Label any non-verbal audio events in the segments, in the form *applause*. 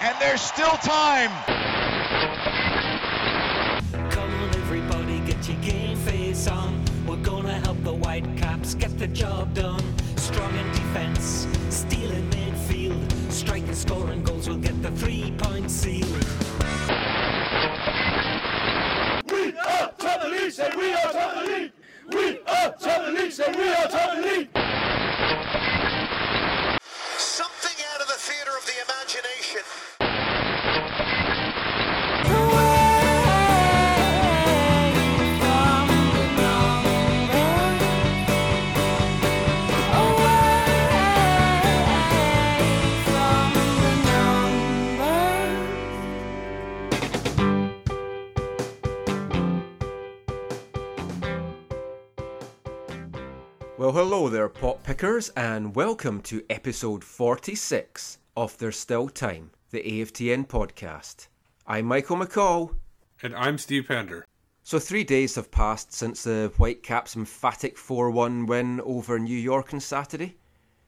and there's still time. Come on, everybody, get your game face on. We're gonna help the Whitecaps get the job done. Strong in defense, stealing midfield, striking, scoring goals. We'll get the three-point seal. We are top of the league, say we are top of the league. We are top of the league, say we are top of the league. Something out of the imagination. Well, hello there, pop pickers, and welcome to episode 46 of There's Still Time, the AFTN podcast. I'm Michael McCall. And I'm Steve Pender. So, three days have passed since the Whitecaps' emphatic 4 1 win over New York on Saturday.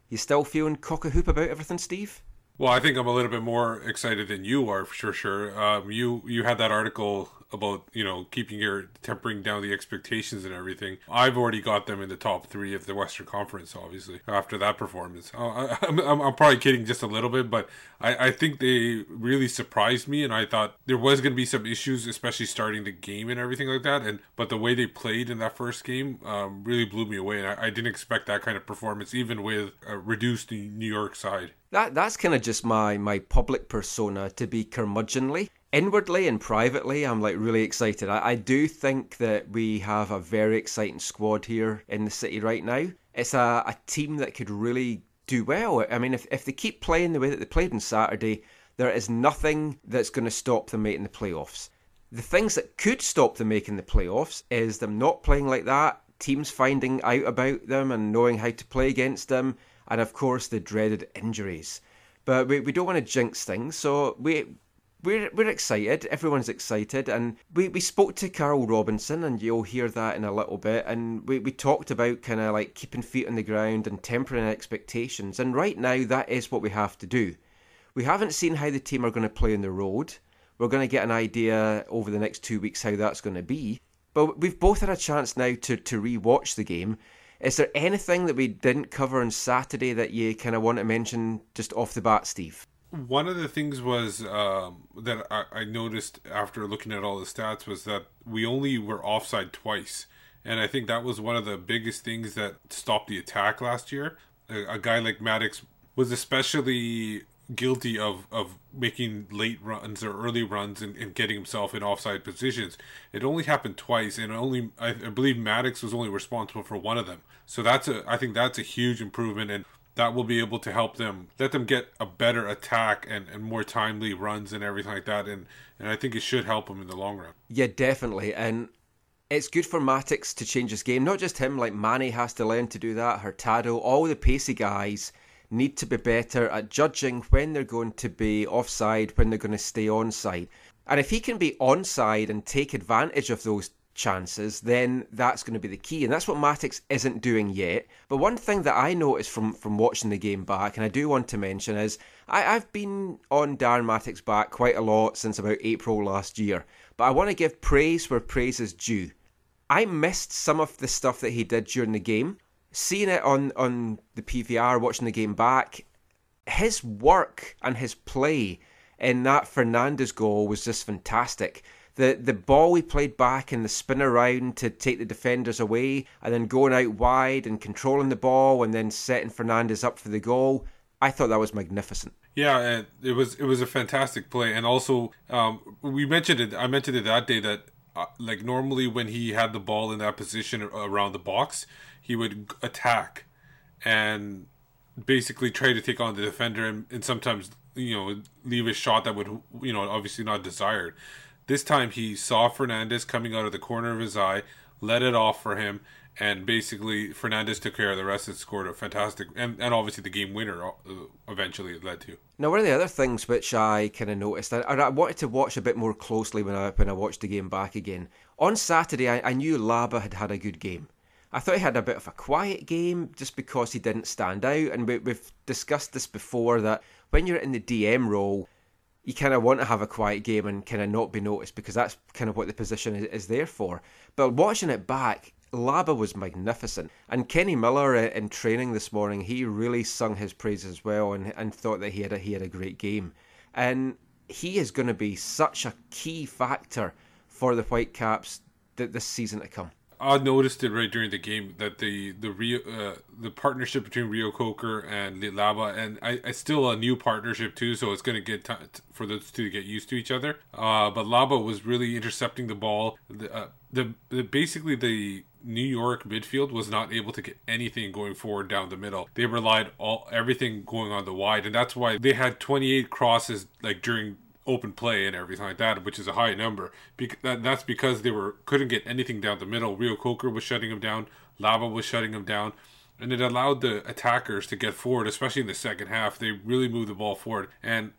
You still feeling cock a hoop about everything, Steve? Well, I think I'm a little bit more excited than you are for sure. Sure, um, you you had that article about you know keeping your tempering down the expectations and everything. I've already got them in the top three of the Western Conference. Obviously, after that performance, uh, I, *laughs* am I'm, I'm probably kidding just a little bit, but I, I think they really surprised me, and I thought there was going to be some issues, especially starting the game and everything like that. And but the way they played in that first game um, really blew me away, and I, I didn't expect that kind of performance, even with a reduced New York side. That that's kind of just my my public persona to be curmudgeonly. Inwardly and privately, I'm like really excited. I, I do think that we have a very exciting squad here in the city right now. It's a, a team that could really do well. I mean, if, if they keep playing the way that they played on Saturday, there is nothing that's going to stop them making the playoffs. The things that could stop them making the playoffs is them not playing like that, teams finding out about them and knowing how to play against them, and of course the dreaded injuries. But we, we don't want to jinx things, so we we're we're excited. Everyone's excited, and we, we spoke to Carl Robinson, and you'll hear that in a little bit. And we, we talked about kind of like keeping feet on the ground and tempering expectations. And right now, that is what we have to do. We haven't seen how the team are going to play on the road. We're going to get an idea over the next two weeks how that's going to be. But we've both had a chance now to to re-watch the game. Is there anything that we didn't cover on Saturday that you kind of want to mention just off the bat, Steve? One of the things was um, that I, I, noticed after looking at all the stats was that we only were offside twice, and I think that was one of the biggest things that stopped the attack last year. A, a guy like Mattocks was especially guilty of, of making late runs or early runs and, and getting himself in offside positions. It only happened twice, and only I, I believe Mattocks was only responsible for one of them. So that's a I think that's a huge improvement and that will be able to help them let them get a better attack and, and more timely runs and everything like that and and I think it should help them in the long run. Yeah, definitely. And it's good for Mattocks to change his game. Not just him, like Manneh has to learn to do that, Hurtado, all the pacey guys need to be better at judging when they're going to be offside, when they're going to stay onside. And if he can be onside and take advantage of those chances, then that's going to be the key. And that's what Mattocks isn't doing yet. But one thing that I noticed from, from watching the game back, and I do want to mention, is I, I've been on Darren Mattocks back quite a lot since about April last year. But I want to give praise where praise is due. I missed some of the stuff that he did during the game. Seeing it on, on the PVR, watching the game back, his work and his play in that Fernandez goal was just fantastic the the ball we played back and the spin around to take the defenders away, and then going out wide and controlling the ball, and then setting Fernandez up for the goal. I thought that was magnificent. Yeah, it was it was a fantastic play, and also um, we mentioned it. I mentioned it that day that uh, like normally when he had the ball in that position around the box, he would attack and basically try to take on the defender, and, and sometimes you know leave a shot that would you know obviously not desired. This time he saw Fernandez coming out of the corner of his eye, let it off for him, and basically Fernandez took care of the rest and scored a fantastic and, and obviously the game winner uh, eventually it led to. Now one of the other things which I kind of noticed, and I wanted to watch a bit more closely when I when I watched the game back again. On Saturday, I, I knew Laba had had a good game. I thought he had a bit of a quiet game just because he didn't stand out, and we, we've discussed this before that when you're in the DM role you kind of want to have a quiet game and kind of not be noticed because that's kind of what the position is, is there for. But watching it back, Laba was magnificent. And Kenny Miller uh, in training this morning, he really sung his praises as well and, and thought that he had a, he had a great game. And he is going to be such a key factor for the Whitecaps this season to come. I noticed it right during the game that the the Rio uh, the partnership between Reo-Coker and Laba and I, I still a new partnership too, so it's going to get t- for those two to get used to each other. Uh, but Laba was really intercepting the ball. The, uh, the, the basically the New York midfield was not able to get anything going forward down the middle. They relied all everything going on the wide, and that's why they had 28 crosses like during open play and everything like that, which is a high number. Be- that, that's because they were couldn't get anything down the middle. Reo-Coker was shutting them down. Laba was shutting them down. And it allowed the attackers to get forward, especially in the second half. They really moved the ball forward. And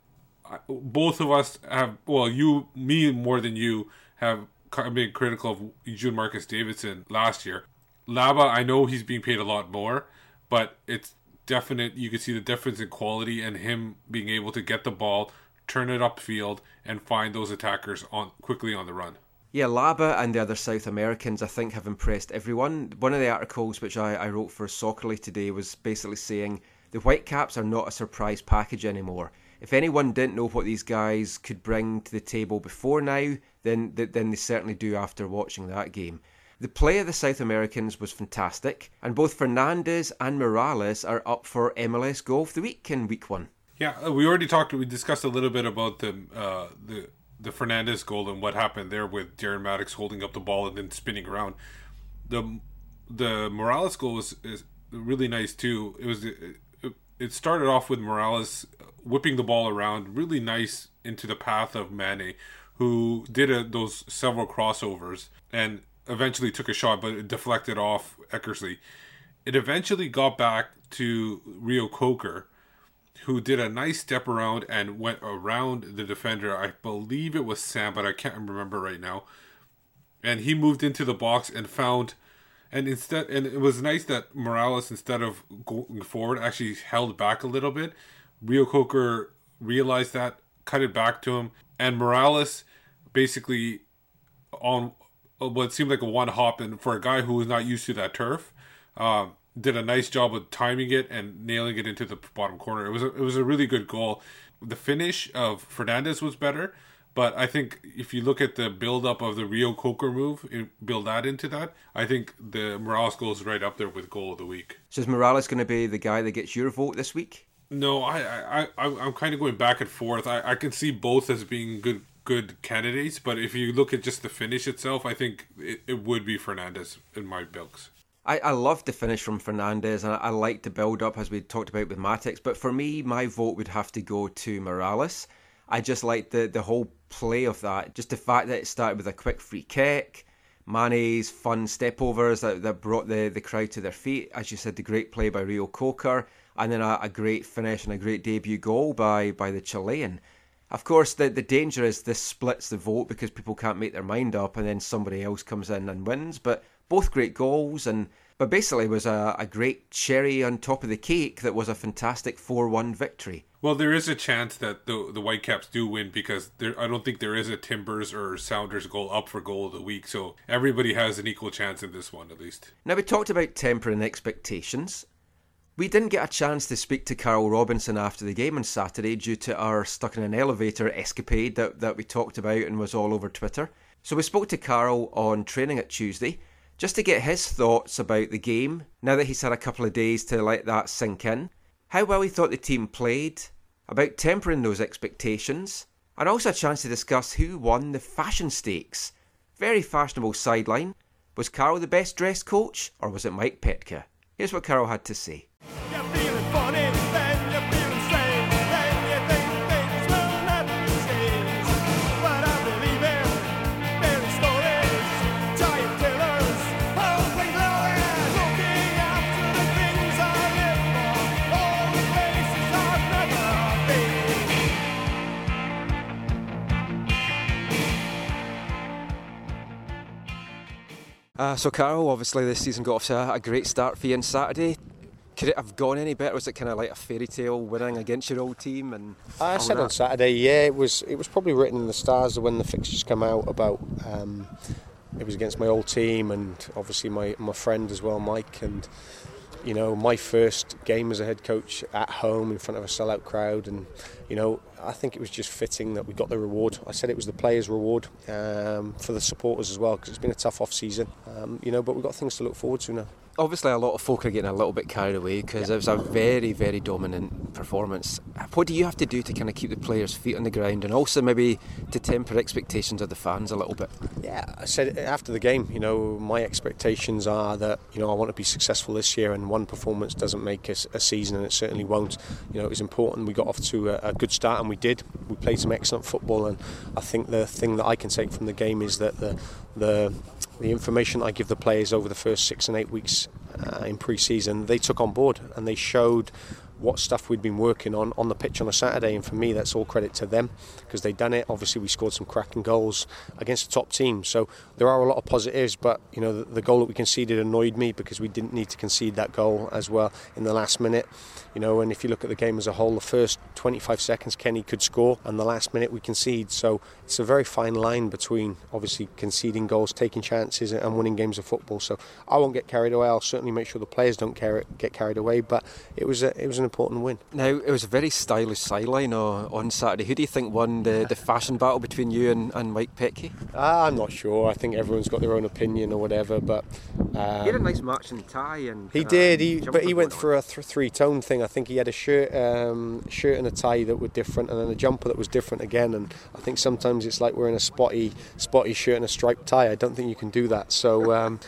both of us have, well, you, me more than you, have been critical of Jun Marques Davidson last year. Laba, I know he's being paid a lot more, but it's definite. You can see the difference in quality and him being able to get the ball turn it upfield, and find those attackers on quickly on the run. Yeah, Laba and the other South Americans, I think, have impressed everyone. One of the articles which I, I wrote for Soccerly today was basically saying the Whitecaps are not a surprise package anymore. If anyone didn't know what these guys could bring to the table before now, then then they certainly do after watching that game. The play of the South Americans was fantastic, and both Fernandez and Morales are up for MLS Goal of the Week in Week One. Yeah, uh, we already talked. We discussed a little bit about the uh, the the Fernandez goal and what happened there with Darren Mattocks holding up the ball and then spinning around. The the Morales goal was is really nice too. It was it, started off with Morales whipping the ball around, really nice into the path of Manneh, who did a, those several crossovers and eventually took a shot, but it deflected off Eckersley. It eventually got back to Reo-Coker who did a nice step around and went around the defender. I believe it was Sam, but I can't remember right now. And he moved into the box and found, and instead, and it was nice that Morales, instead of going forward, actually held back a little bit. Reo-Coker realized that, cut it back to him, and Morales basically on what seemed like a one hop, and for a guy who was not used to that turf, um, did a nice job of timing it and nailing it into the bottom corner. It was a, it was a really good goal. The finish of Fernandez was better, but I think if you look at the build up of the Reo-Coker move, and build that into that, I think the Morales goal is right up there with goal of the week. So is Morales going to be the guy that gets your vote this week? No, I I, I I'm kind of going back and forth. I, I can see both as being good good candidates, but if you look at just the finish itself, I think it, it would be Fernandez in my books. I, I loved the finish from Fernandez, and I, I liked the build up as we talked about with Mattocks. But for me, my vote would have to go to Morales. I just liked the, the whole play of that. Just the fact that it started with a quick free kick, Manneh's fun stepovers that, that brought the, the crowd to their feet. As you said, the great play by Reo-Coker, and then a, a great finish and a great debut goal by, by the Chilean. Of course, the, the danger is this splits the vote because people can't make their mind up, and then somebody else comes in and wins. But both great goals, and but basically was a, a great cherry on top of the cake that was a fantastic 4 1 victory. Well, there is a chance that the the Whitecaps do win because there, I don't think there is a Timbers or Sounders goal up for goal of the week. So everybody has an equal chance in this one, at least. Now, we talked about tempering expectations. We didn't get a chance to speak to Carl Robinson after the game on Saturday due to our stuck in an elevator escapade that, that we talked about and was all over Twitter. So we spoke to Carl on training at Tuesday just to get his thoughts about the game now that he's had a couple of days to let that sink in, how well he thought the team played, about tempering those expectations, and also a chance to discuss who won the fashion stakes. Very fashionable sideline. Was Carl the best dressed coach, or was it Mike Petke? Here's what Carl had to say. Uh, so, Carl, obviously this season got off to a, great start for you on Saturday. Could it have gone any better? Was it kind of like a fairy tale winning against your old team? And I said on Saturday, yeah, it was it was probably written in the stars when the fixtures come out about. Um, it was against my old team and obviously my my friend as well, Mike, and you know my first game as a head coach at home in front of a sellout crowd, and you know I think it was just fitting that we got the reward. I said it was the players' reward um, for the supporters as well because it's been a tough off season, um, you know, but we've got things to look forward to now obviously a lot of folk are getting a little bit carried away because yeah. it was a very, very dominant performance. What do you have to do to kind of keep the players' feet on the ground and also maybe to temper expectations of the fans a little bit? Yeah, I said after the game, you know, my expectations are that, you know, I want to be successful this year and one performance doesn't make a, a season and it certainly won't. You know, it was important we got off to a, a good start and we did. We played some excellent football and I think the thing that I can take from the game is that the, the the information I give the players over the first six and eight weeks uh, in pre-season, they took on board and they showed what stuff we'd been working on on the pitch on a Saturday. And for me, that's all credit to them because they'd done it. Obviously, we scored some cracking goals against the top team. So there are a lot of positives, but you know the, the goal that we conceded annoyed me because we didn't need to concede that goal as well in the last minute. You know, and if you look at the game as a whole, the first 25 seconds Kenny could score, and the last minute we concede. So it's a very fine line between obviously conceding goals, taking chances, and winning games of football. So I won't get carried away. I'll certainly make sure the players don't get carried away. But it was a, it was an important win. Now it was a very stylish sideline uh, on Saturday. Who do you think won the, the fashion battle between you and, and Mike Petke? Uh, I'm not sure. I think everyone's got their own opinion or whatever. But um, he had a nice matching tie and he uh, did. He but he went for a th- three tone thing. I think he had a shirt, um, shirt and a tie that were different, and then a jumper that was different again. And I think sometimes it's like wearing a spotty, spotty shirt and a striped tie. I don't think you can do that. So. Um,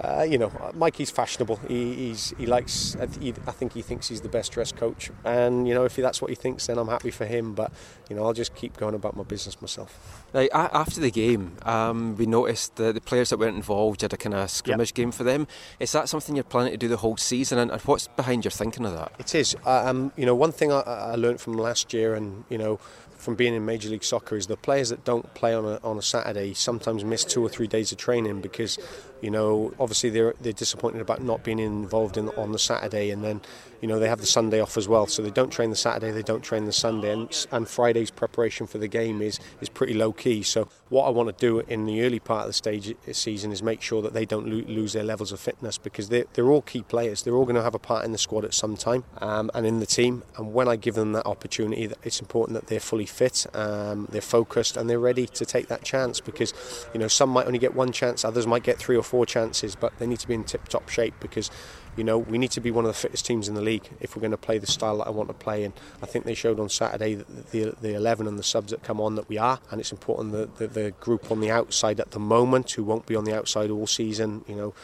uh, you know, Mikey's fashionable. He, he's he likes. I think he thinks he's the best dressed coach, and you know, if that's what he thinks, then I'm happy for him. But you know, I'll just keep going about my business myself. Right, after the game, um, we noticed that the players that weren't involved had a kind of scrimmage yep. game for them. Is that something you're planning to do the whole season, and, and what's behind your thinking of that? It is. Uh, um, you know, one thing I, I learned from last year, and you know from being in Major League Soccer is the players that don't play on a, on a Saturday sometimes miss two or three days of training because, you know, obviously they're, they're disappointed about not being involved in on the Saturday and then you know they have the Sunday off as well, so they don't train the Saturday, they don't train the Sunday, and, and Friday's preparation for the game is is pretty low key. So what I want to do in the early part of the stage uh, season is make sure that they don't lo- lose their levels of fitness because they're, they're all key players. They're all going to have a part in the squad at some time um, and in the team. And when I give them that opportunity, it's important that they're fully fit, um, they're focused, and they're ready to take that chance because you know some might only get one chance, others might get three or four chances, but they need to be in tip top shape because you know, we need to be one of the fittest teams in the league if we're going to play the style that I want to play. And I think they showed on Saturday that the, the 11 and the subs that come on that we are. And it's important that the, the group on the outside at the moment, who won't be on the outside all season, you know,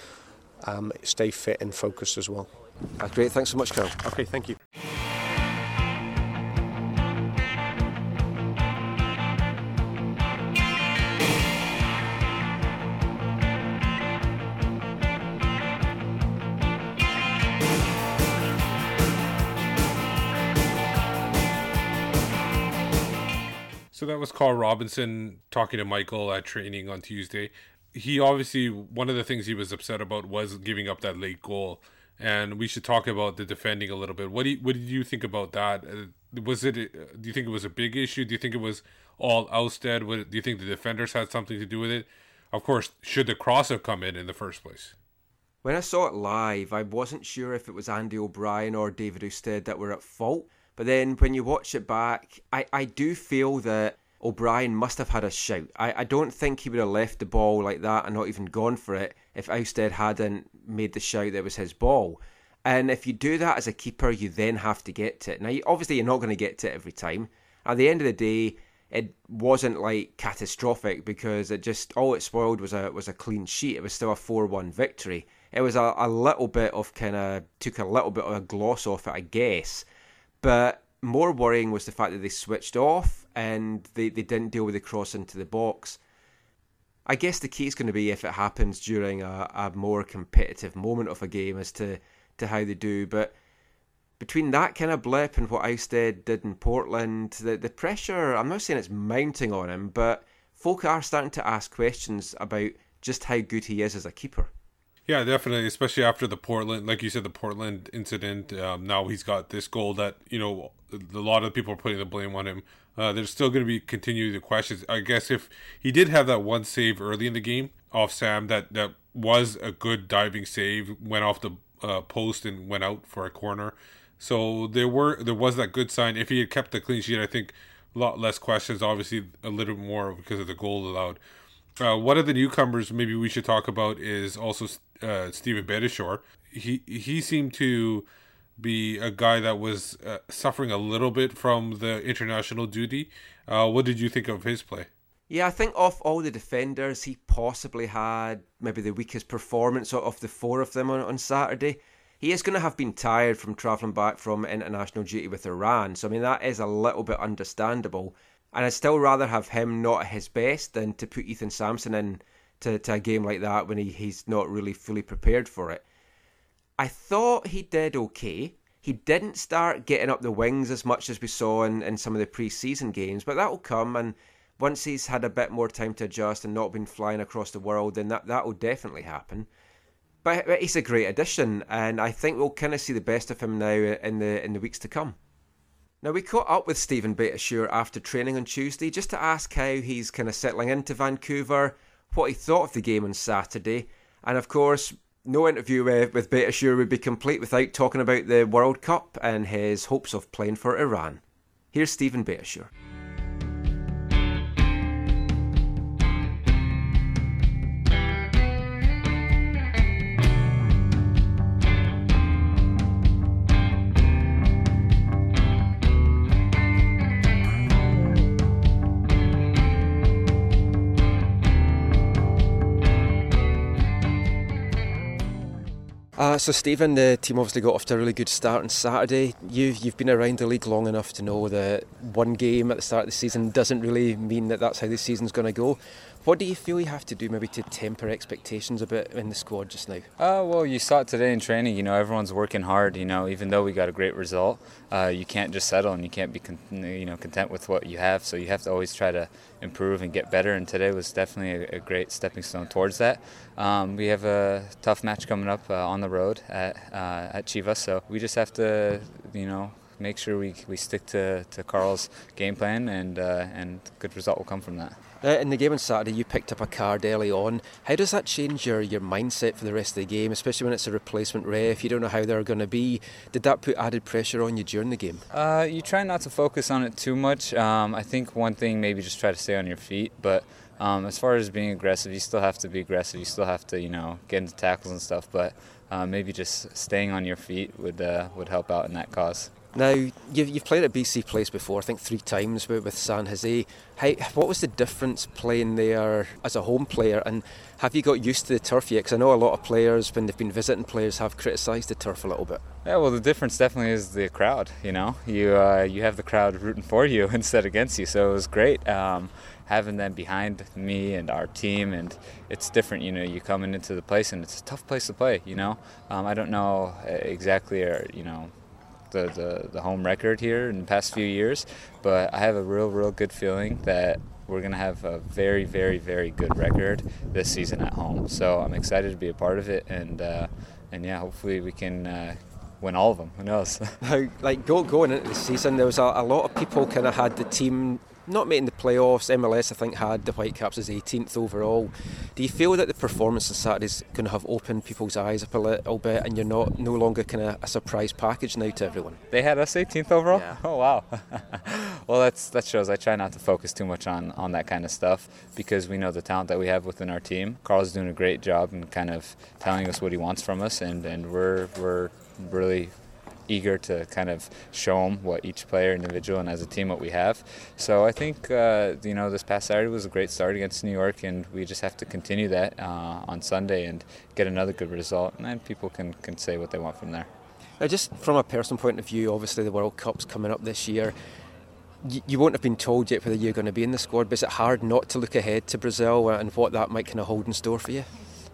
um, stay fit and focused as well. That's great. Thanks so much, Carl. Okay, thank you. Carl Robinson talking to Michael at training on Tuesday. He obviously one of the things he was upset about was giving up that late goal, and we should talk about the defending a little bit. What do you, what did you think about that? Uh, was it? Do you think it was a big issue? Do you think it was all Ousted? do you think the defenders had something to do with it? Of course, should the cross have come in in the first place? When I saw it live, I wasn't sure if it was Andy O'Brien or David Ousted that were at fault. But then when you watch it back, I, I do feel that O'Brien must have had a shout. I, I don't think he would have left the ball like that and not even gone for it if Ousted hadn't made the shout that was his ball. And if you do that as a keeper, you then have to get to it. Now, obviously, you're not going to get to it every time. At the end of the day, it wasn't like catastrophic because it just all it spoiled was a was a clean sheet. It was still a four one victory. It was a, a little bit of kind of took a little bit of a gloss off it, I guess. But more worrying was the fact that they switched off and they, they didn't deal with the cross into the box. I guess the key is going to be if it happens during a, a more competitive moment of a game as to, to how they do. But between that kind of blip and what Ousted did in Portland, the, the pressure, I'm not saying it's mounting on him, but folk are starting to ask questions about just how good he is as a keeper. Yeah, definitely, especially after the Portland, like you said, the Portland incident. Um, now he's got this goal that you know a lot of people are putting the blame on him. Uh, there's still going to be continuing the questions. I guess if he did have that one save early in the game off Sam, that that was a good diving save, went off the uh, post and went out for a corner. So there were there was that good sign. If he had kept the clean sheet, I think a lot less questions. Obviously, a little more because of the goal allowed. Uh, one of the newcomers maybe we should talk about is also uh, Steven Beitashour. He he seemed to be a guy that was uh, suffering a little bit from the international duty. Uh, what did you think of his play? Yeah, I think of all the defenders, he possibly had maybe the weakest performance of the four of them on, on Saturday. He is going to have been tired from travelling back from international duty with Iran, so I mean, that is a little bit understandable. And I'd still rather have him not at his best than to put Ethen Sampson in to, to a game like that when he, he's not really fully prepared for it. I thought he did okay. He didn't start getting up the wings as much as we saw in, in some of the pre season games, but that'll come. And once he's had a bit more time to adjust and not been flying across the world, then that, that will definitely happen. But, but he's a great addition, and I think we'll kind of see the best of him now in the in the weeks to come. Now, we caught up with Steven Beitashour after training on Tuesday just to ask how he's kind of settling into Vancouver, what he thought of the game on Saturday, and of course, no interview with, with would be complete without talking about the World Cup and his hopes of playing for Iran. Here's Steven Beitashour. So Steven, the team obviously got off to a really good start on Saturday. You've you've been around the league long enough to know that one game at the start of the season doesn't really mean that that's how the season's going to go. What do you feel you have to do maybe to temper expectations a bit in the squad just now? Uh, well, you saw it today in training. You know, everyone's working hard. You know, even though we got a great result, uh, you can't just settle and you can't be con- you know content with what you have. So you have to always try to improve and get better. And today was definitely a, a great stepping stone towards that. Um, we have a tough match coming up uh, on the road at uh, at Chivas, so we just have to you know make sure we, we stick to, to Carl's game plan and uh, and good result will come from that. Uh, in the game on Saturday, you picked up a card early on. How does that change your, your mindset for the rest of the game, especially when it's a replacement ref? You don't know how they're going to be. Did that put added pressure on you during the game? Uh, you try not to focus on it too much. Um, I think one thing, maybe just try to stay on your feet. But um, as far as being aggressive, you still have to be aggressive. You still have to, you know, get into tackles and stuff. But uh, maybe just staying on your feet would uh, would help out in that cause. Now, you've, you've played at BC Place before, I think three times with, with San Jose. How, what was the difference playing there as a home player, and have you got used to the turf yet? Because I know a lot of players, when they've been visiting players, have criticised the turf a little bit. Yeah, well, the difference definitely is the crowd. You know, you uh, you have the crowd rooting for you *laughs* instead against you, so it was great. Um, having them behind me and our team, and it's different. You know, you coming into the place, and it's a tough place to play. You know, um, I don't know exactly, or you know, the, the, the home record here in the past few years, but I have a real, real good feeling that we're going to have a very, very, very good record this season at home. So I'm excited to be a part of it, and uh, and yeah, hopefully we can. Uh, win all of them. Who knows? *laughs* Now, like go, going into the season, there was a, a lot of people kind of had the team not making the playoffs. MLS, I think, had the Whitecaps as 18th overall. Do you feel that the performance on Saturday is going to have opened people's eyes up a little bit, and you're not no longer kind of a surprise package now to everyone? They had us 18th overall. Yeah. *laughs* Oh wow. *laughs* well, that's that shows. I try not to focus too much on on that kind of stuff because we know the talent that we have within our team. Carl's doing a great job and kind of telling us what he wants from us, and and we're we're really eager to kind of show them what each player, individual, and as a team what we have. So I think uh, you know this past Saturday was a great start against New York, and we just have to continue that uh, on Sunday and get another good result, and then people can can say what they want from there. Now, just from a personal point of view, obviously the World Cup's coming up this year. You, you won't have been told yet whether you're going to be in the squad, but is it hard not to look ahead to Brazil and what that might kind of hold in store for you?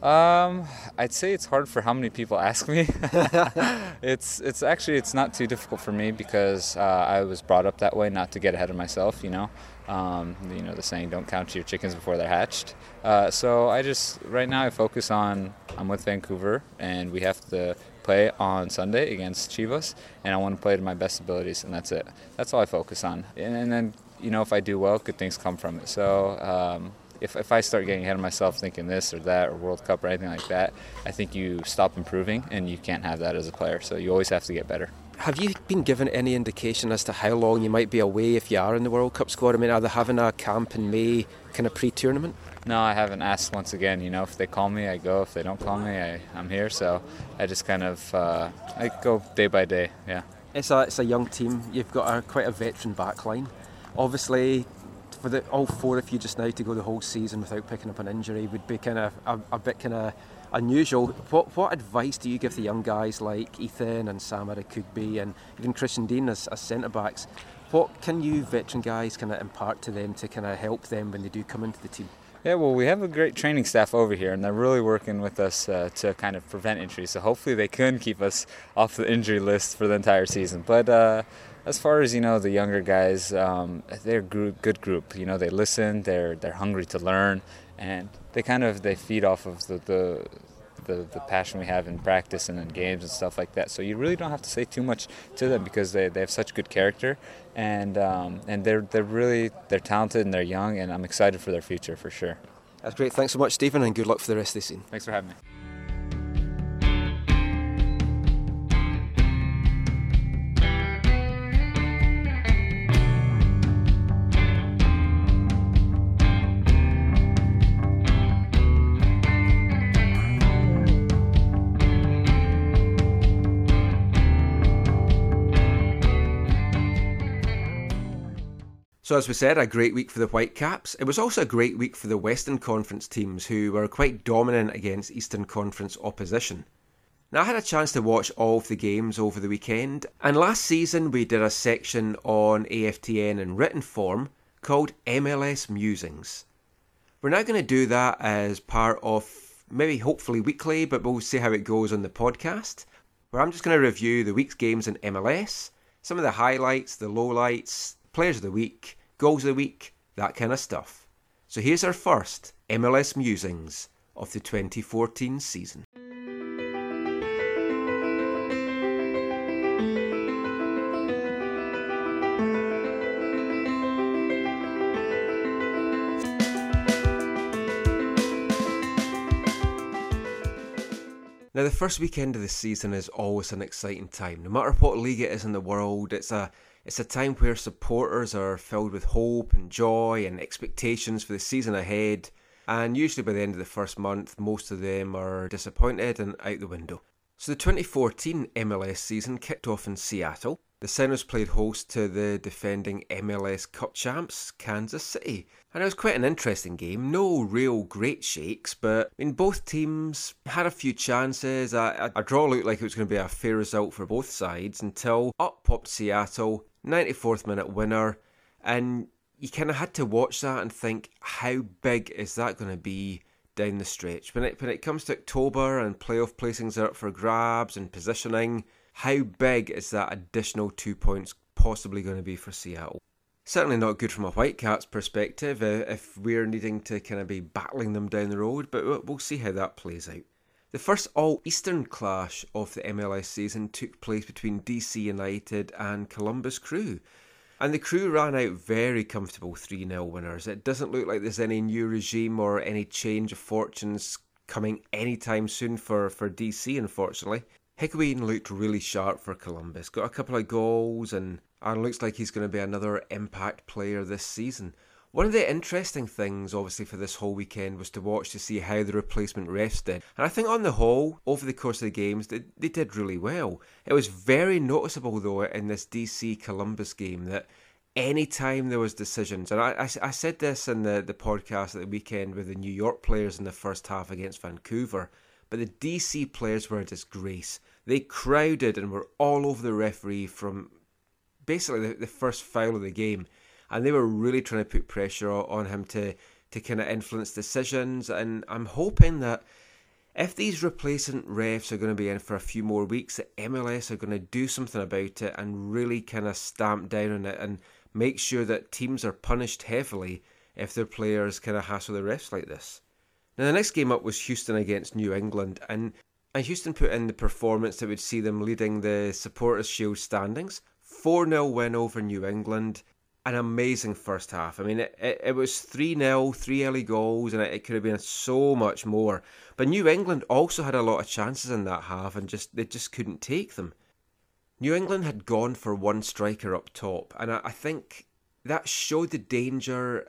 Um, I'd say it's hard for how many people ask me. *laughs* it's it's actually it's not too difficult for me because uh, I was brought up that way, not to get ahead of myself. You know, Um, you know the saying, "Don't count your chickens before they're hatched." Uh, so I just right now I focus on I'm with Vancouver, and we have to play on Sunday against Chivas, and I want to play to my best abilities, and that's it. That's all I focus on. And, and then you know if I do well, good things come from it. So. Um, if, if I start getting ahead of myself thinking this or that or World Cup or anything like that, I think you stop improving and you can't have that as a player. So you always have to get better. Have you been given any indication as to how long you might be away if you are in the World Cup squad? I mean, are they having a camp in May, kind of pre-tournament? No, I haven't asked once again. You know, if they call me, I go. If they don't call me, I, I'm here. So I just kind of uh, I go day by day. Yeah. It's a it's a young team. You've got a, quite a veteran backline. Obviously, for the, all four of you just now to go the whole season without picking up an injury would be kind of a, a bit kind of unusual. What what advice do you give the young guys like Ethan and Sam Adekugbe and even Christian Dean as, as centre backs? What can you veteran guys kind of impart to them to kind of help them when they do come into the team? Yeah, well, we have a great training staff over here, and they're really working with us uh, to kind of prevent injuries. So hopefully, they can keep us off the injury list for the entire season. But uh, as far as you know, the younger guys, um, they're a good group. You know, they listen, they're they're hungry to learn, and they kind of they feed off of the, the the, the passion we have in practice and in games and stuff like that. So you really don't have to say too much to them because they, they have such good character and um, and they're they're really they're talented and they're young and I'm excited for their future for sure. That's great. Thanks so much, Steven, and good luck for the rest of the season. Thanks for having me. So, as we said, a great week for the Whitecaps. It was also a great week for the Western Conference teams, who were quite dominant against Eastern Conference opposition. Now, I had a chance to watch all of the games over the weekend, and last season we did a section on AFTN in written form called MLS Musings. We're now going to do that as part of maybe hopefully weekly, but we'll see how it goes on the podcast, where I'm just going to review the week's games in MLS, some of the highlights, the lowlights, players of the week, goals of the week, that kind of stuff. So here's our first MLS musings of the 2014 season. Now, the first weekend of the season is always an exciting time. No matter what league it is in the world, it's a it's a time where supporters are filled with hope and joy and expectations for the season ahead, and usually by the end of the first month, most of them are disappointed and out the window. So the 2014 MLS season kicked off in Seattle. The Sounders played host to the defending MLS Cup champs, Kansas City. And it was quite an interesting game. No real great shakes, but I mean, both teams had a few chances. A, a, a draw looked like it was going to be a fair result for both sides until up popped Seattle 94th minute winner, and you kind of had to watch that and think, how big is that going to be down the stretch? When it when it comes to October and playoff placings are up for grabs and positioning, how big is that additional two points possibly going to be for Seattle? Certainly not good from a Whitecaps perspective uh, if we're needing to kind of be battling them down the road, but we'll see how that plays out. The first All Eastern clash of the MLS season took place between DC United and Columbus Crew. And the crew ran out very comfortable 3 0 winners. It doesn't look like there's any new regime or any change of fortunes coming anytime soon for, for DC, unfortunately. Higuain looked really sharp for Columbus, got a couple of goals, and, and looks like he's going to be another impact player this season. One of the interesting things, obviously, for this whole weekend was to watch to see how the replacement refs did. And I think, on the whole, over the course of the games, they, they did really well. It was very noticeable, though, in this DC Columbus game that anytime there was decisions, and I, I, I, said this in the, the podcast at the weekend with the New York players in the first half against Vancouver, but the DC players were a disgrace. They crowded and were all over the referee from basically the, the first foul of the game and they were really trying to put pressure on him to to kind of influence decisions. And I'm hoping that if these replacement refs are going to be in for a few more weeks, that MLS are going to do something about it and really kind of stamp down on it and make sure that teams are punished heavily if their players kind of hassle the refs like this. Now, the next game up was Houston against New England, and, and Houston put in the performance that would see them leading the Supporters' Shield standings. 4 0 win over New England. An amazing first half. I mean, it, it, it was 3 0, three early goals, and it, it could have been so much more. But New England also had a lot of chances in that half, and just they just couldn't take them. New England had gone for one striker up top, and I, I think that showed the danger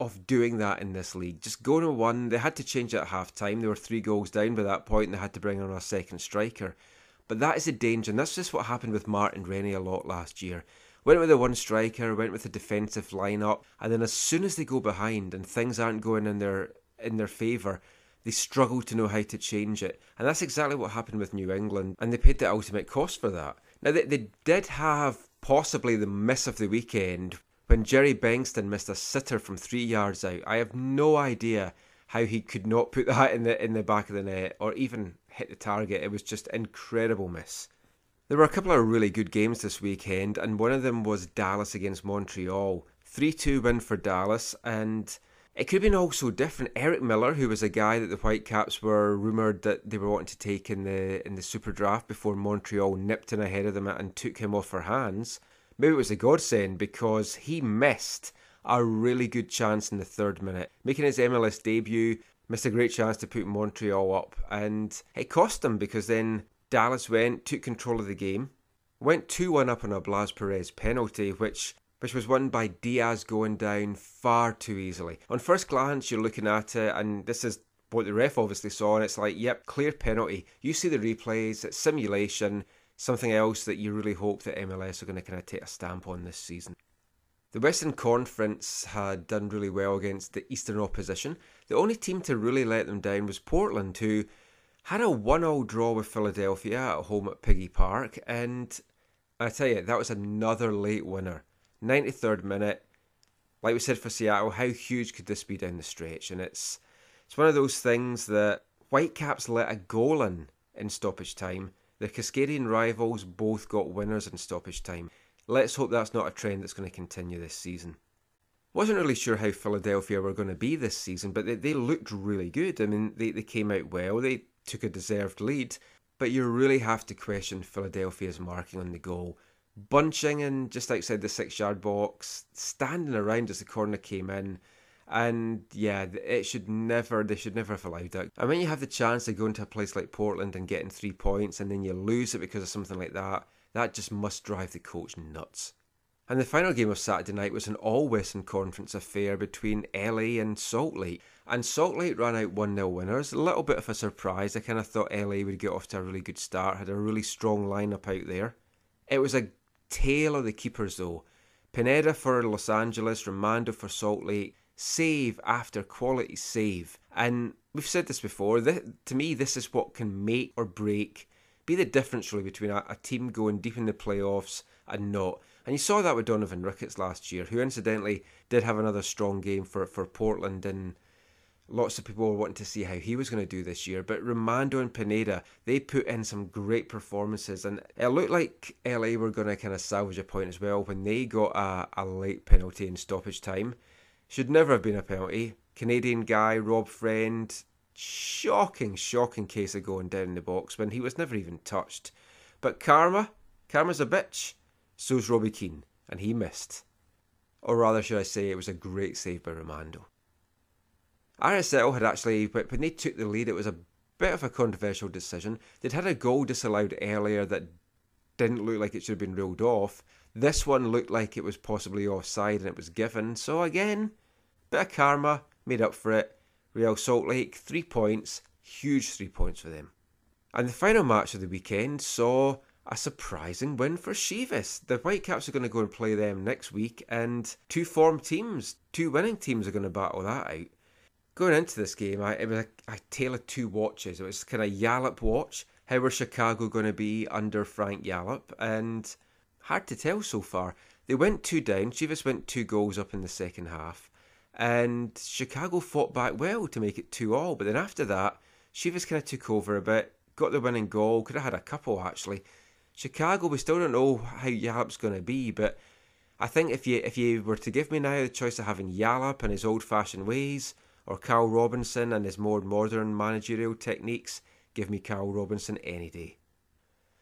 of doing that in this league. Just going to one, they had to change at half time. They were three goals down by that point, and they had to bring on a second striker. But that is a danger, and that's just what happened with Martin Rennie a lot last year. Went with the one striker, went with the defensive lineup, and then as soon as they go behind and things aren't going in their in their favour, they struggle to know how to change it. And that's exactly what happened with New England, and they paid the ultimate cost for that. Now, they, they did have possibly the miss of the weekend when Jerry Bengtson missed a sitter from three yards out. I have no idea how he could not put that in the in the back of the net or even hit the target. It was just incredible miss. There were a couple of really good games this weekend, and one of them was Dallas against Montreal. 3 2 win for Dallas, and it could have been also different. Eric Miller, who was a guy that the Whitecaps were rumoured that they were wanting to take in the in the Super Draft before Montreal nipped in ahead of them and took him off their hands. Maybe it was a godsend because he missed a really good chance in the third minute, making his MLS debut. Missed a great chance to put Montreal up, and it cost him because then Dallas went, took control of the game, went 2 1 up on a Blas Perez penalty, which which was won by Diaz going down far too easily. On first glance, you're looking at it, and this is what the ref obviously saw, and it's like, yep, clear penalty. You see the replays, it's simulation, something else that you really hope that MLS are going to kind of take a stamp on this season. The Western Conference had done really well against the Eastern opposition. The only team to really let them down was Portland, who had a 1 0 draw with Philadelphia at home at Piggy Park, and I tell you, that was another late winner. 93rd minute. Like we said for Seattle, how huge could this be down the stretch? And it's it's one of those things that Whitecaps let a goal in in stoppage time. The Cascadian rivals both got winners in stoppage time. Let's hope that's not a trend that's going to continue this season. Wasn't really sure how Philadelphia were going to be this season, but they, they looked really good. I mean, they, they came out well, they took a deserved lead, but you really have to question Philadelphia's marking on the goal bunching in just outside the six yard box, standing around as the corner came in. And yeah, it should never, they should never have allowed it. And when you have the chance of going to a place like Portland and getting three points and then you lose it because of something like that, that just must drive the coach nuts. And the final game of Saturday night was an all Western Conference affair between LA and Salt Lake. And Salt Lake ran out 1 0 winners. A little bit of a surprise. I kind of thought LA would get off to a really good start, had a really strong lineup out there. It was a Tale of the keepers, though. Penedo for Los Angeles, Rimando for Salt Lake, save after quality save. And we've said this before, this, to me, this is what can make or break, be the difference really between a, a team going deep in the playoffs and not. And you saw that with Donovan Ricketts last year, who incidentally did have another strong game for, for Portland And lots of people were wanting to see how he was going to do this year. But Rimando and Penedo, they put in some great performances, and it looked like LA were going to kind of salvage a point as well when they got a, a late penalty in stoppage time. Should never have been a penalty. Canadian guy, Rob Friend, shocking, shocking case of going down in the box when he was never even touched. But karma, karma's a bitch. So's Robbie Keane, and he missed. Or rather, should I say, it was a great save by Rimando. RSL had actually, but when they took the lead, it was a bit of a controversial decision. They'd had a goal disallowed earlier that didn't look like it should have been ruled off. This one looked like it was possibly offside and it was given. So again, bit of karma made up for it. Real Salt Lake, three points, huge three points for them. And the final match of the weekend saw a surprising win for Chivas. The Whitecaps are going to go and play them next week, and two form teams, two winning teams are going to battle that out going into this game, I, it was a, a tale of two watches. It was kind of Yallop watch. How were Chicago going to be under Frank Yallop? And hard to tell so far. They went two down. Chivas went two goals up in the second half. And Chicago fought back well to make it 2 all. But then after that, Chivas kind of took over a bit, got the winning goal, could have had a couple actually. Chicago, we still don't know how Yallop's going to be, but I think if you if you were to give me now the choice of having Yallop and his old fashioned ways, or Carl Robinson and his more modern managerial techniques, give me Carl Robinson any day.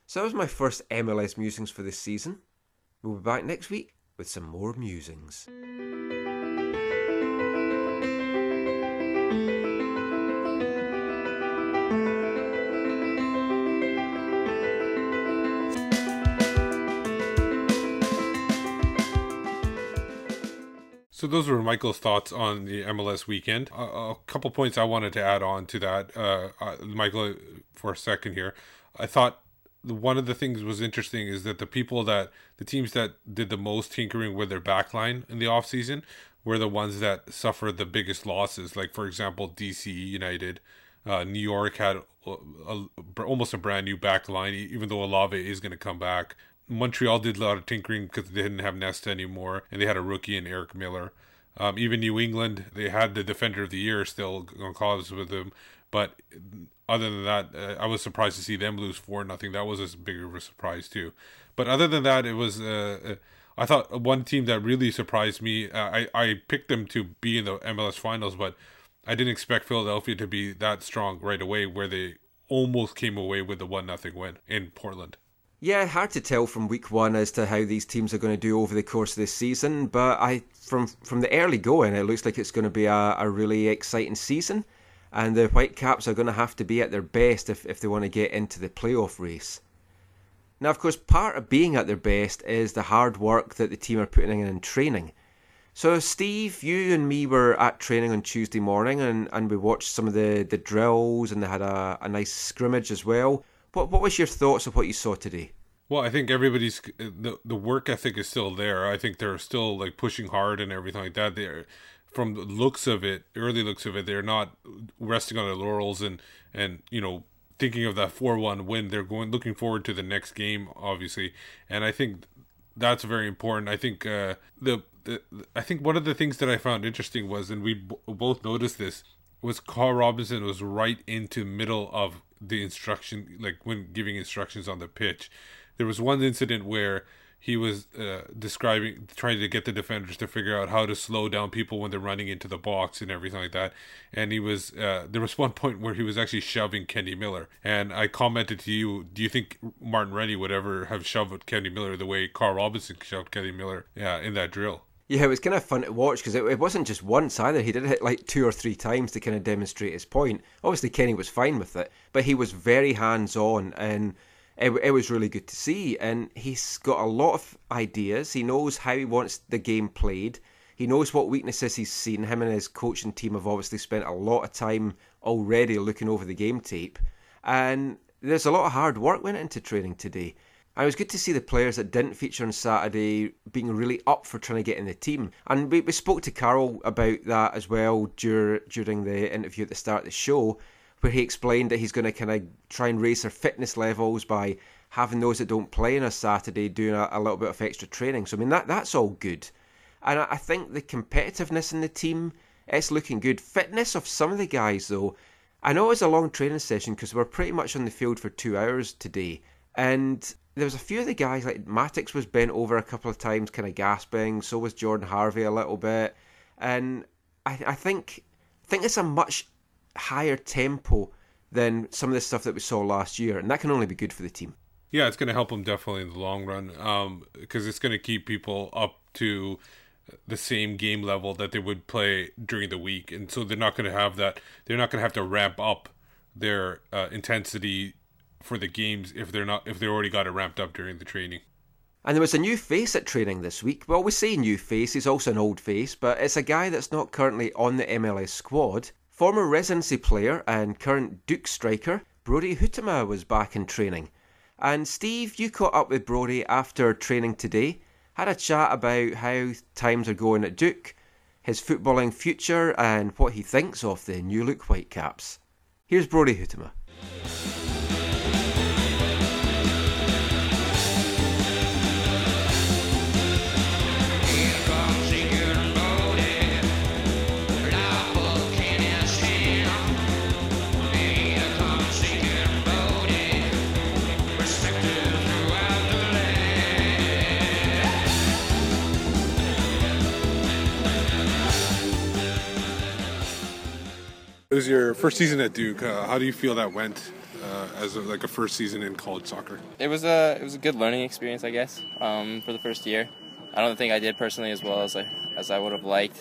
So that was my first MLS musings for this season. We'll be back next week with some more musings. So those were Michael's thoughts on the MLS weekend. A, a couple points I wanted to add on to that, uh, uh, Michael, for a second here. I thought one of the things was interesting is that the people that the teams that did the most tinkering with their backline in the offseason were the ones that suffered the biggest losses. Like for example, DC United, uh, New York had a, a, almost a brand new backline, even though Olave is going to come back. Montreal did a lot of tinkering because they didn't have Nesta anymore, and they had a rookie in Eric Miller. Um, even New England, they had the defender of the year still Goncalves with them, but other than that, uh, I was surprised to see them lose four nothing. That was a bigger of a surprise too. But other than that, it was. Uh, uh I thought one team that really surprised me. Uh, I I picked them to be in the MLS finals, but I didn't expect Philadelphia to be that strong right away, where they almost came away with the one nothing win in Portland. Yeah, hard to tell from week one as to how these teams are going to do over the course of this season, but I from from the early going, it looks like it's going to be a, a really exciting season, and the Whitecaps are going to have to be at their best if, if they want to get into the playoff race. Now, of course, part of being at their best is the hard work that the team are putting in in training. So, Steve, you and me were at training on Tuesday morning, and, and we watched some of the, the drills, and they had a, a nice scrimmage as well. What what was your thoughts of what you saw today? Well, I think everybody's the the work ethic is still there. I think they're still like pushing hard and everything like that. They're from the looks of it, early looks of it, they're not resting on their laurels and and you know thinking of that four one win. They're going looking forward to the next game, obviously, and I think that's very important. I think uh, the, the I think one of the things that I found interesting was, and we b- both noticed this, was Carl Robinson was right into middle of the instruction, like when giving instructions on the pitch. There was one incident where he was uh, describing, trying to get the defenders to figure out how to slow down people when they're running into the box and everything like that. And he was, uh, there was *laughs* one point where he was actually shoving Kenny Miller. And I commented to you, do you think Martin Rennie would ever have shoved Kenny Miller the way Carl Robinson shoved Kenny Miller yeah, in that drill? Yeah, it was kind of fun to watch because it, it, wasn't just once either. He did it like two or three times to kind of demonstrate his point. Obviously, Kenny was fine with it, but he was very hands on and it, it was really good to see. And he's got a lot of ideas. He knows how he wants the game played. He knows what weaknesses he's seen. Him and his coaching team have obviously spent a lot of time already looking over the game tape. And there's a lot of hard work went into training today. And it was good to see the players that didn't feature on Saturday being really up for trying to get in the team. And we, we spoke to Carl about that as well dur- during the interview at the start of the show, where he explained that he's going to kind of try and raise their fitness levels by having those that don't play on a Saturday doing a, a little bit of extra training. So, I mean, that that's all good. And I, I think the competitiveness in the team, it's looking good. Fitness of some of the guys, though, I know it was a long training session because we're pretty much on the field for two hours today. And there was a few of the guys like Mattocks was bent over a couple of times, kind of gasping. So was Jordan Harvey a little bit, and I, I think I think it's a much higher tempo than some of the stuff that we saw last year, and that can only be good for the team. Yeah, it's going to help them definitely in the long run because um, it's going to keep people up to the same game level that they would play during the week, and so they're not going to have that. They're not going to have to ramp up their uh, intensity for the games if they're not if they already got it ramped up during the training. And there was a new face at training this week. Well, we say new face, he's also an old face, but it's a guy that's not currently on the MLS squad. Former residency player and current Duke striker, Brody Huitema was back in training. And Steve, you caught up with Brody after training today, had a chat about how times are going at Duke, his footballing future, and what he thinks of the new look Whitecaps. Here's Brody Huitema. Your first season at Duke. Uh, how do you feel that went uh, as a, like a first season in college soccer? It was a it was a good learning experience, I guess, um, for the first year. I don't think I did personally as well as I as I would have liked.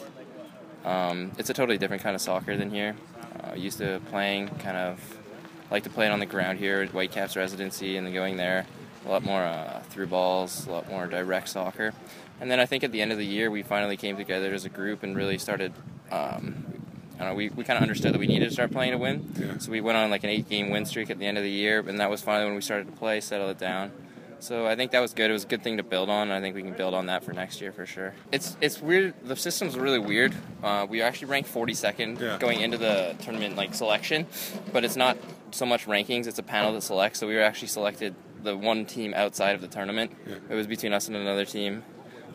Um, it's a totally different kind of soccer than here. Uh, used to playing kind of like to play it on the ground here at Whitecaps residency, and then going there a lot more uh, through balls, a lot more direct soccer. And then I think at the end of the year, we finally came together as a group and really started. Um, I don't know, we, we kind of understood that we needed to start playing to win. Yeah. So we went on like an eight game win streak at the end of the year, and that was finally when we started to play, settle it down. So I think that was good. It was a good thing to build on. And I think we can build on that for next year for sure. It's it's weird. The system's really weird. Uh, we actually ranked 42nd Yeah. going into the tournament like selection, but it's not so much rankings. It's a panel that selects. So we were actually selected the one team outside of the tournament. It was between us and another team.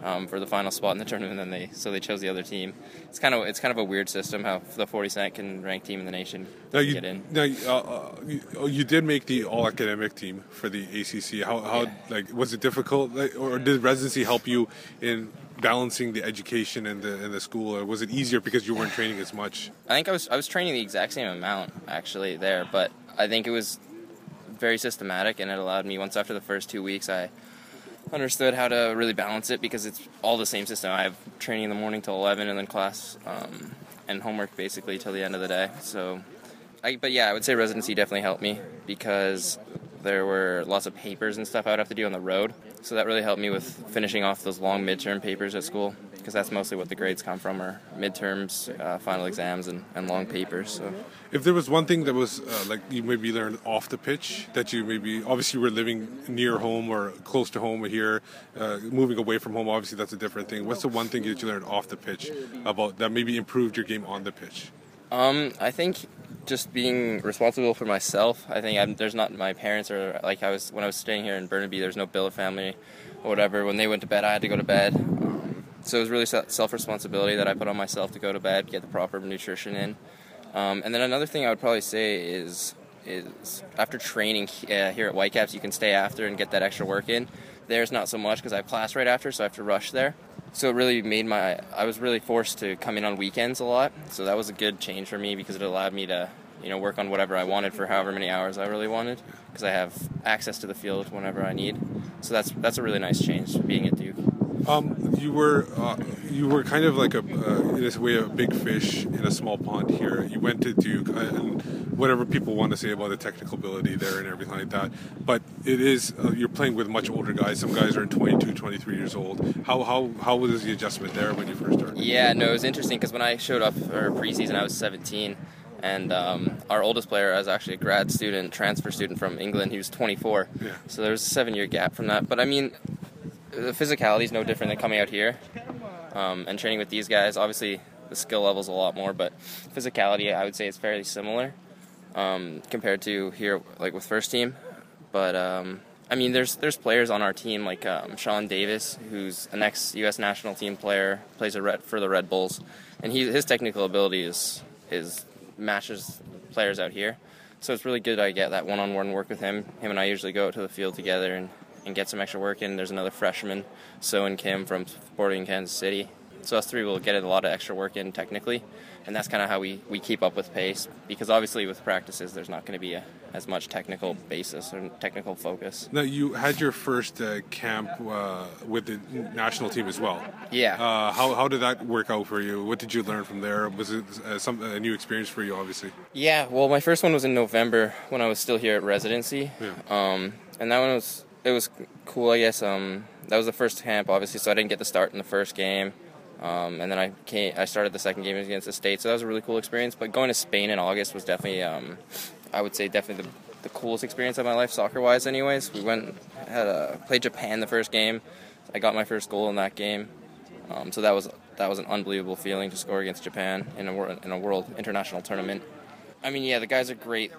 Um, for the final spot in the tournament, and then they so they chose the other team. It's kind of it's kind of a weird system how the 42nd ranked team in the nation Now you, get in. now uh, uh, you, oh, you did make the all academic team for the ACC. How, how Yeah. like was it difficult, like, or did residency help you in balancing the education and the and the school, or was it easier because you weren't training as much? I think I was I was training the exact same amount actually there, but I think it was very systematic and it allowed me once after the first two weeks I understood how to really balance it because it's all the same system. I have training in the morning till eleven and then class um, and homework basically till the end of the day. So, I, but yeah, I would say residency definitely helped me because there were lots of papers and stuff I would have to do on the road. So that really helped me with finishing off those long midterm papers at school because that's mostly what the grades come from are midterms, uh, final exams, and, and long papers. So If there was one thing that was uh, like you maybe learned off the pitch that you maybe obviously you were living near home or close to home here, uh, moving away from home, obviously that's a different thing. What's the one thing that you learned off the pitch about that maybe improved your game on the pitch? Um, I think just being responsible for myself. I think I'm, there's not my parents or like I was when I was staying here in Burnaby. There's no billet family or whatever. When they went to bed, I had to go to bed. Um, so it was really self responsibility that I put on myself to go to bed, get the proper nutrition in. Um, and then another thing I would probably say is is after training uh, here at Whitecaps, you can stay after and get that extra work in. There's not so much because I have class right after, so I have to rush there. So it really made my I was really forced to come in on weekends a lot. So that was a good change for me because it allowed me to you know work on whatever I wanted for however many hours I really wanted because I have access to the field whenever I need. So that's that's a really nice change being at Duke. Um, you were uh, you were kind of like a uh, in a way a big fish in a small pond here. You went to Duke, uh, and whatever people want to say about the technical ability there and everything like that, but it is uh, you're playing with much older guys. Some guys are 22, 23 years old. How how how was the adjustment there when you first started? Yeah, no, it was interesting because when I showed up for preseason, I was 17, and um, our oldest player was actually a grad student, transfer student from England. He was 24, Yeah. so there was a seven-year gap from that. But I mean, the physicality is no different than coming out here um, and training with these guys. Obviously, the skill level's a lot more, but physicality, I would say, is fairly similar um, compared to here, like with first team. But um, I mean, there's there's players on our team like um, Sean Davis, who's an ex-U.S. national team player, plays a red for the Red Bulls, and he his technical ability is is matches players out here. So it's really good I get that one-on-one work with him. Him and I usually go out to the field together and, and get some extra work in. There's another freshman, So and Kim from Sporting Kansas City. So us three will get a lot of extra work in technically, and that's kind of how we, we keep up with pace. Because obviously with practices, there's not going to be a, as much technical basis or technical focus. Now you had your first uh, camp uh, with the national team as well. Yeah. Uh, how how did that work out for you? What did you learn from there? Was it uh, some a new experience for you? Obviously. Yeah, well, my first one was in November when I was still here at residency, Yeah. um, and that one was it was cool, I guess. Um, that was the first camp, obviously, so I didn't get to start in the first game, um, and then I came, I started the second game against the state, so that was a really cool experience. But going to Spain in August was definitely, um, I would say, definitely the, the coolest experience of my life, soccer-wise. Anyways, we went had a, played Japan the first game. I got my first goal in that game. Um, so that was that was an unbelievable feeling to score against Japan in a in a world international tournament. I mean, yeah, the guys are great.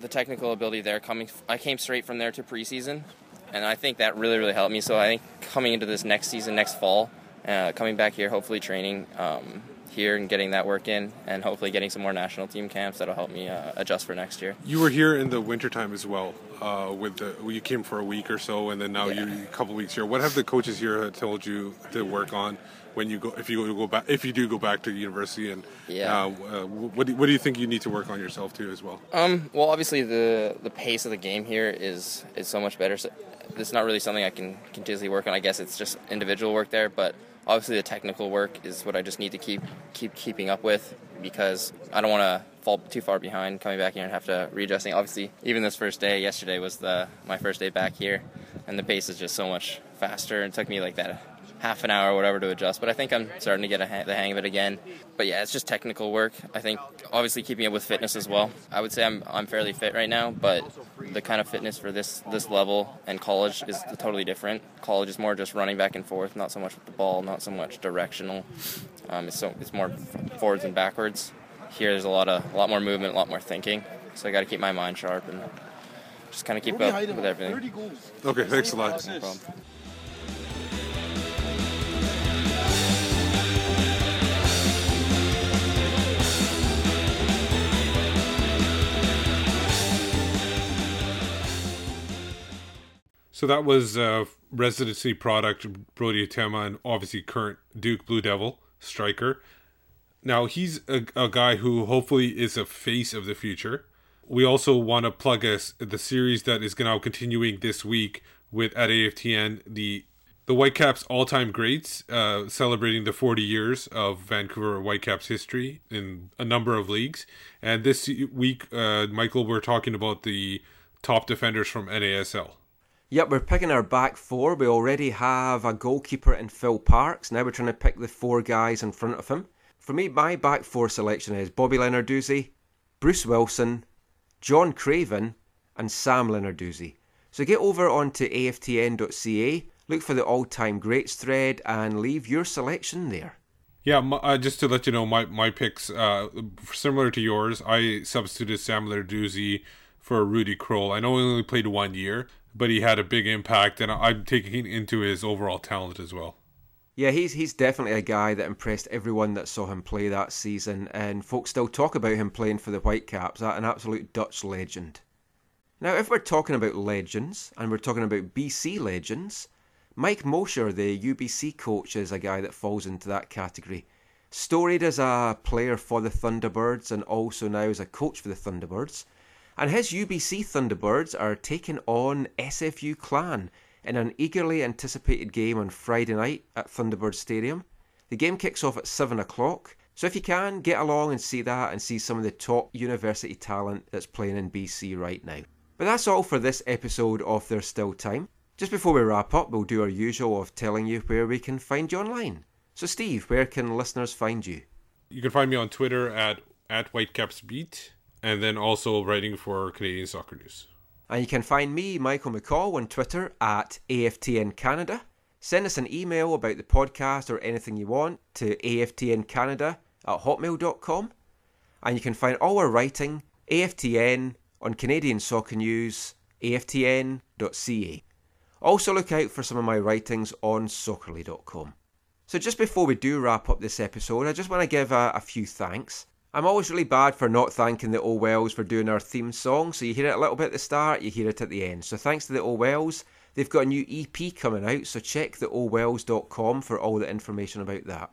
The technical ability there coming. I came straight from there to preseason, and I think that really really helped me. So I think coming into this next season, next fall, uh, coming back here, hopefully training um, here and getting that work in, and hopefully getting some more national team camps that'll help me uh, adjust for next year. You were here in the wintertime as well. Uh, with the well, you came for a week or so, and then now Yeah. you're a couple weeks here. What have the coaches here told you to work on when you go if you go back if you do go back to university and Yeah. uh, uh, what do, what do you think you need to work on yourself too as well? Um, well, obviously the the pace of the game here is is so much better. So it's not really something I can continuously work on. I guess it's just individual work there, but obviously the technical work is what I just need to keep keep keeping up with because I don't want to fall too far behind coming back here and have to readjusting. Obviously, even this first day, yesterday was the my first day back here, and the pace is just so much faster. It took me like that half an hour or whatever to adjust, but I think I'm starting to get ha- the hang of it again. But yeah, it's just technical work. I think obviously keeping up with fitness as well. I would say I'm I'm fairly fit right now, but the kind of fitness for this this level and college is totally different. College is more just running back and forth, not so much with the ball, not so much directional. Um, it's so it's more forwards and backwards. Here, there's a lot of a lot more movement, a lot more thinking. So I got to keep my mind sharp and just kind of keep up with everything. Okay, thanks a lot. No So that was uh, residency product Brody Huitema and obviously current Duke Blue Devil striker. Now he's a, a guy who hopefully is a face of the future. We also want to plug us the series that is now continuing this week with at AFTN the the Whitecaps all time greats, uh, celebrating the 40 years of Vancouver Whitecaps history in a number of leagues. And this week, uh, Michael, we're talking about the top defenders from NASL. Yep, we're picking our back four. We already have a goalkeeper in Phil Parkes. Now we're trying to pick the four guys in front of him. For me, my back four selection is Bobby Lenarduzzi, Bruce Wilson, John Craven, and Sam Lenarduzzi. So get over onto aftn.ca, look for the all-time greats thread, and leave your selection there. Yeah, uh, just to let you know, my my picks uh, similar to yours. I substituted Sam Lenarduzzi for Rudy Krol. I know he only played one year, but he had a big impact, and I'm taking into his overall talent as well. Yeah, he's he's definitely a guy that impressed everyone that saw him play that season, and folks still talk about him playing for the Whitecaps. An absolute Dutch legend. Now, if we're talking about legends, and we're talking about BC legends, Mike Mosher, the UBC coach, is a guy that falls into that category. Storied as a player for the Thunderbirds and also now as a coach for the Thunderbirds. And his UBC Thunderbirds are taking on SFU Clan in an eagerly anticipated game on Friday night at Thunderbird Stadium. The game kicks off at 7 o'clock, so if you can, get along and see that and see some of the top university talent that's playing in BC right now. But that's all for this episode of There's Still Time. Just before we wrap up, we'll do our usual of telling you where we can find you online. So, Steve, where can listeners find you? You can find me on Twitter at at WhitecapsBeat, and then also writing for Canadian Soccer News. And you can find me, Michael McColl, on Twitter at AFTN Canada. Send us an email about the podcast or anything you want to aftncanada at hotmail.com. And you can find all our writing, AFTN, on Canadian Soccer News, aftn.ca. Also look out for some of my writings on soccerly.com. So just before we do wrap up this episode, I just want to give a, a few thanks. I'm always really bad for not thanking the Old Wells for doing our theme song. So you hear it a little bit at the start, you hear it at the end. So thanks to the Old Wells. They've got a new EP coming out, so check the oldwells.com for all the information about that.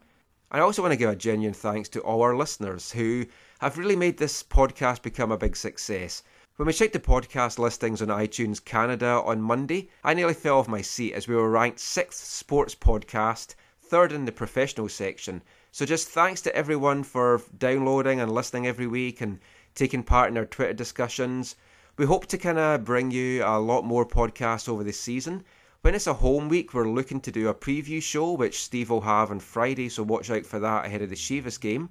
I also want to give a genuine thanks to all our listeners who have really made this podcast become a big success. When we checked the podcast listings on iTunes Canada on Monday, I nearly fell off my seat as we were ranked sixth sports podcast, third in the professional section. So just thanks to everyone for downloading and listening every week and taking part in our Twitter discussions. We hope to kind of bring you a lot more podcasts over the season. When it's a home week, we're looking to do a preview show, which Steve will have on Friday, so watch out for that ahead of the Chivas game.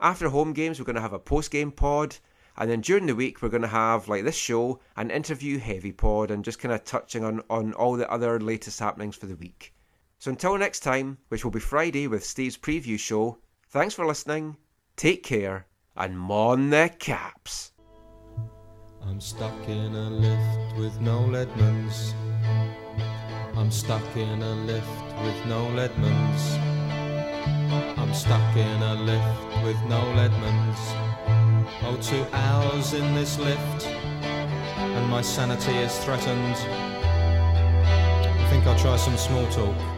After home games, we're going to have a post game pod. And then during the week, we're going to have, like this show, an interview heavy pod and just kind of touching on, on all the other latest happenings for the week. So until next time, which will be Friday with Steve's preview show, thanks for listening, take care, and mon the caps. I'm stuck in a lift with no Leadmans. I'm stuck in a lift with no Leadmans. I'm stuck in a lift with no Leadmans. Oh, two hours in this lift, and my sanity is threatened. I think I'll try some small talk.